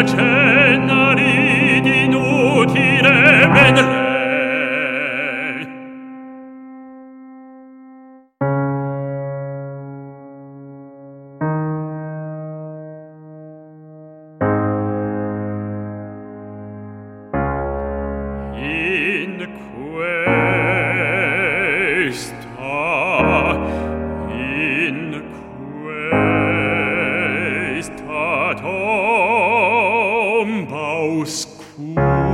accennari d'inutile ben oscura.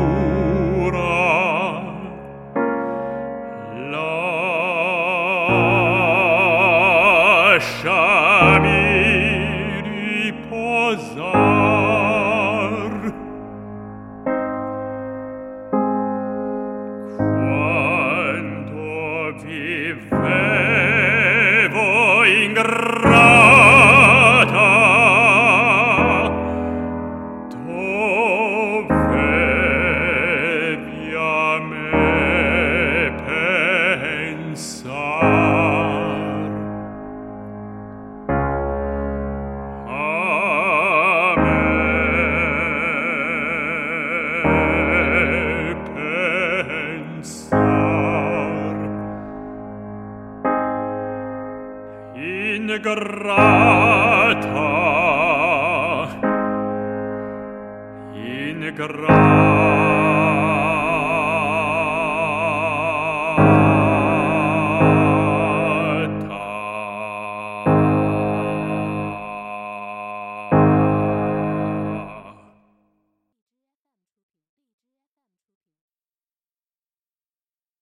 Lasciami riposar. Quanto vive ingrata ingrata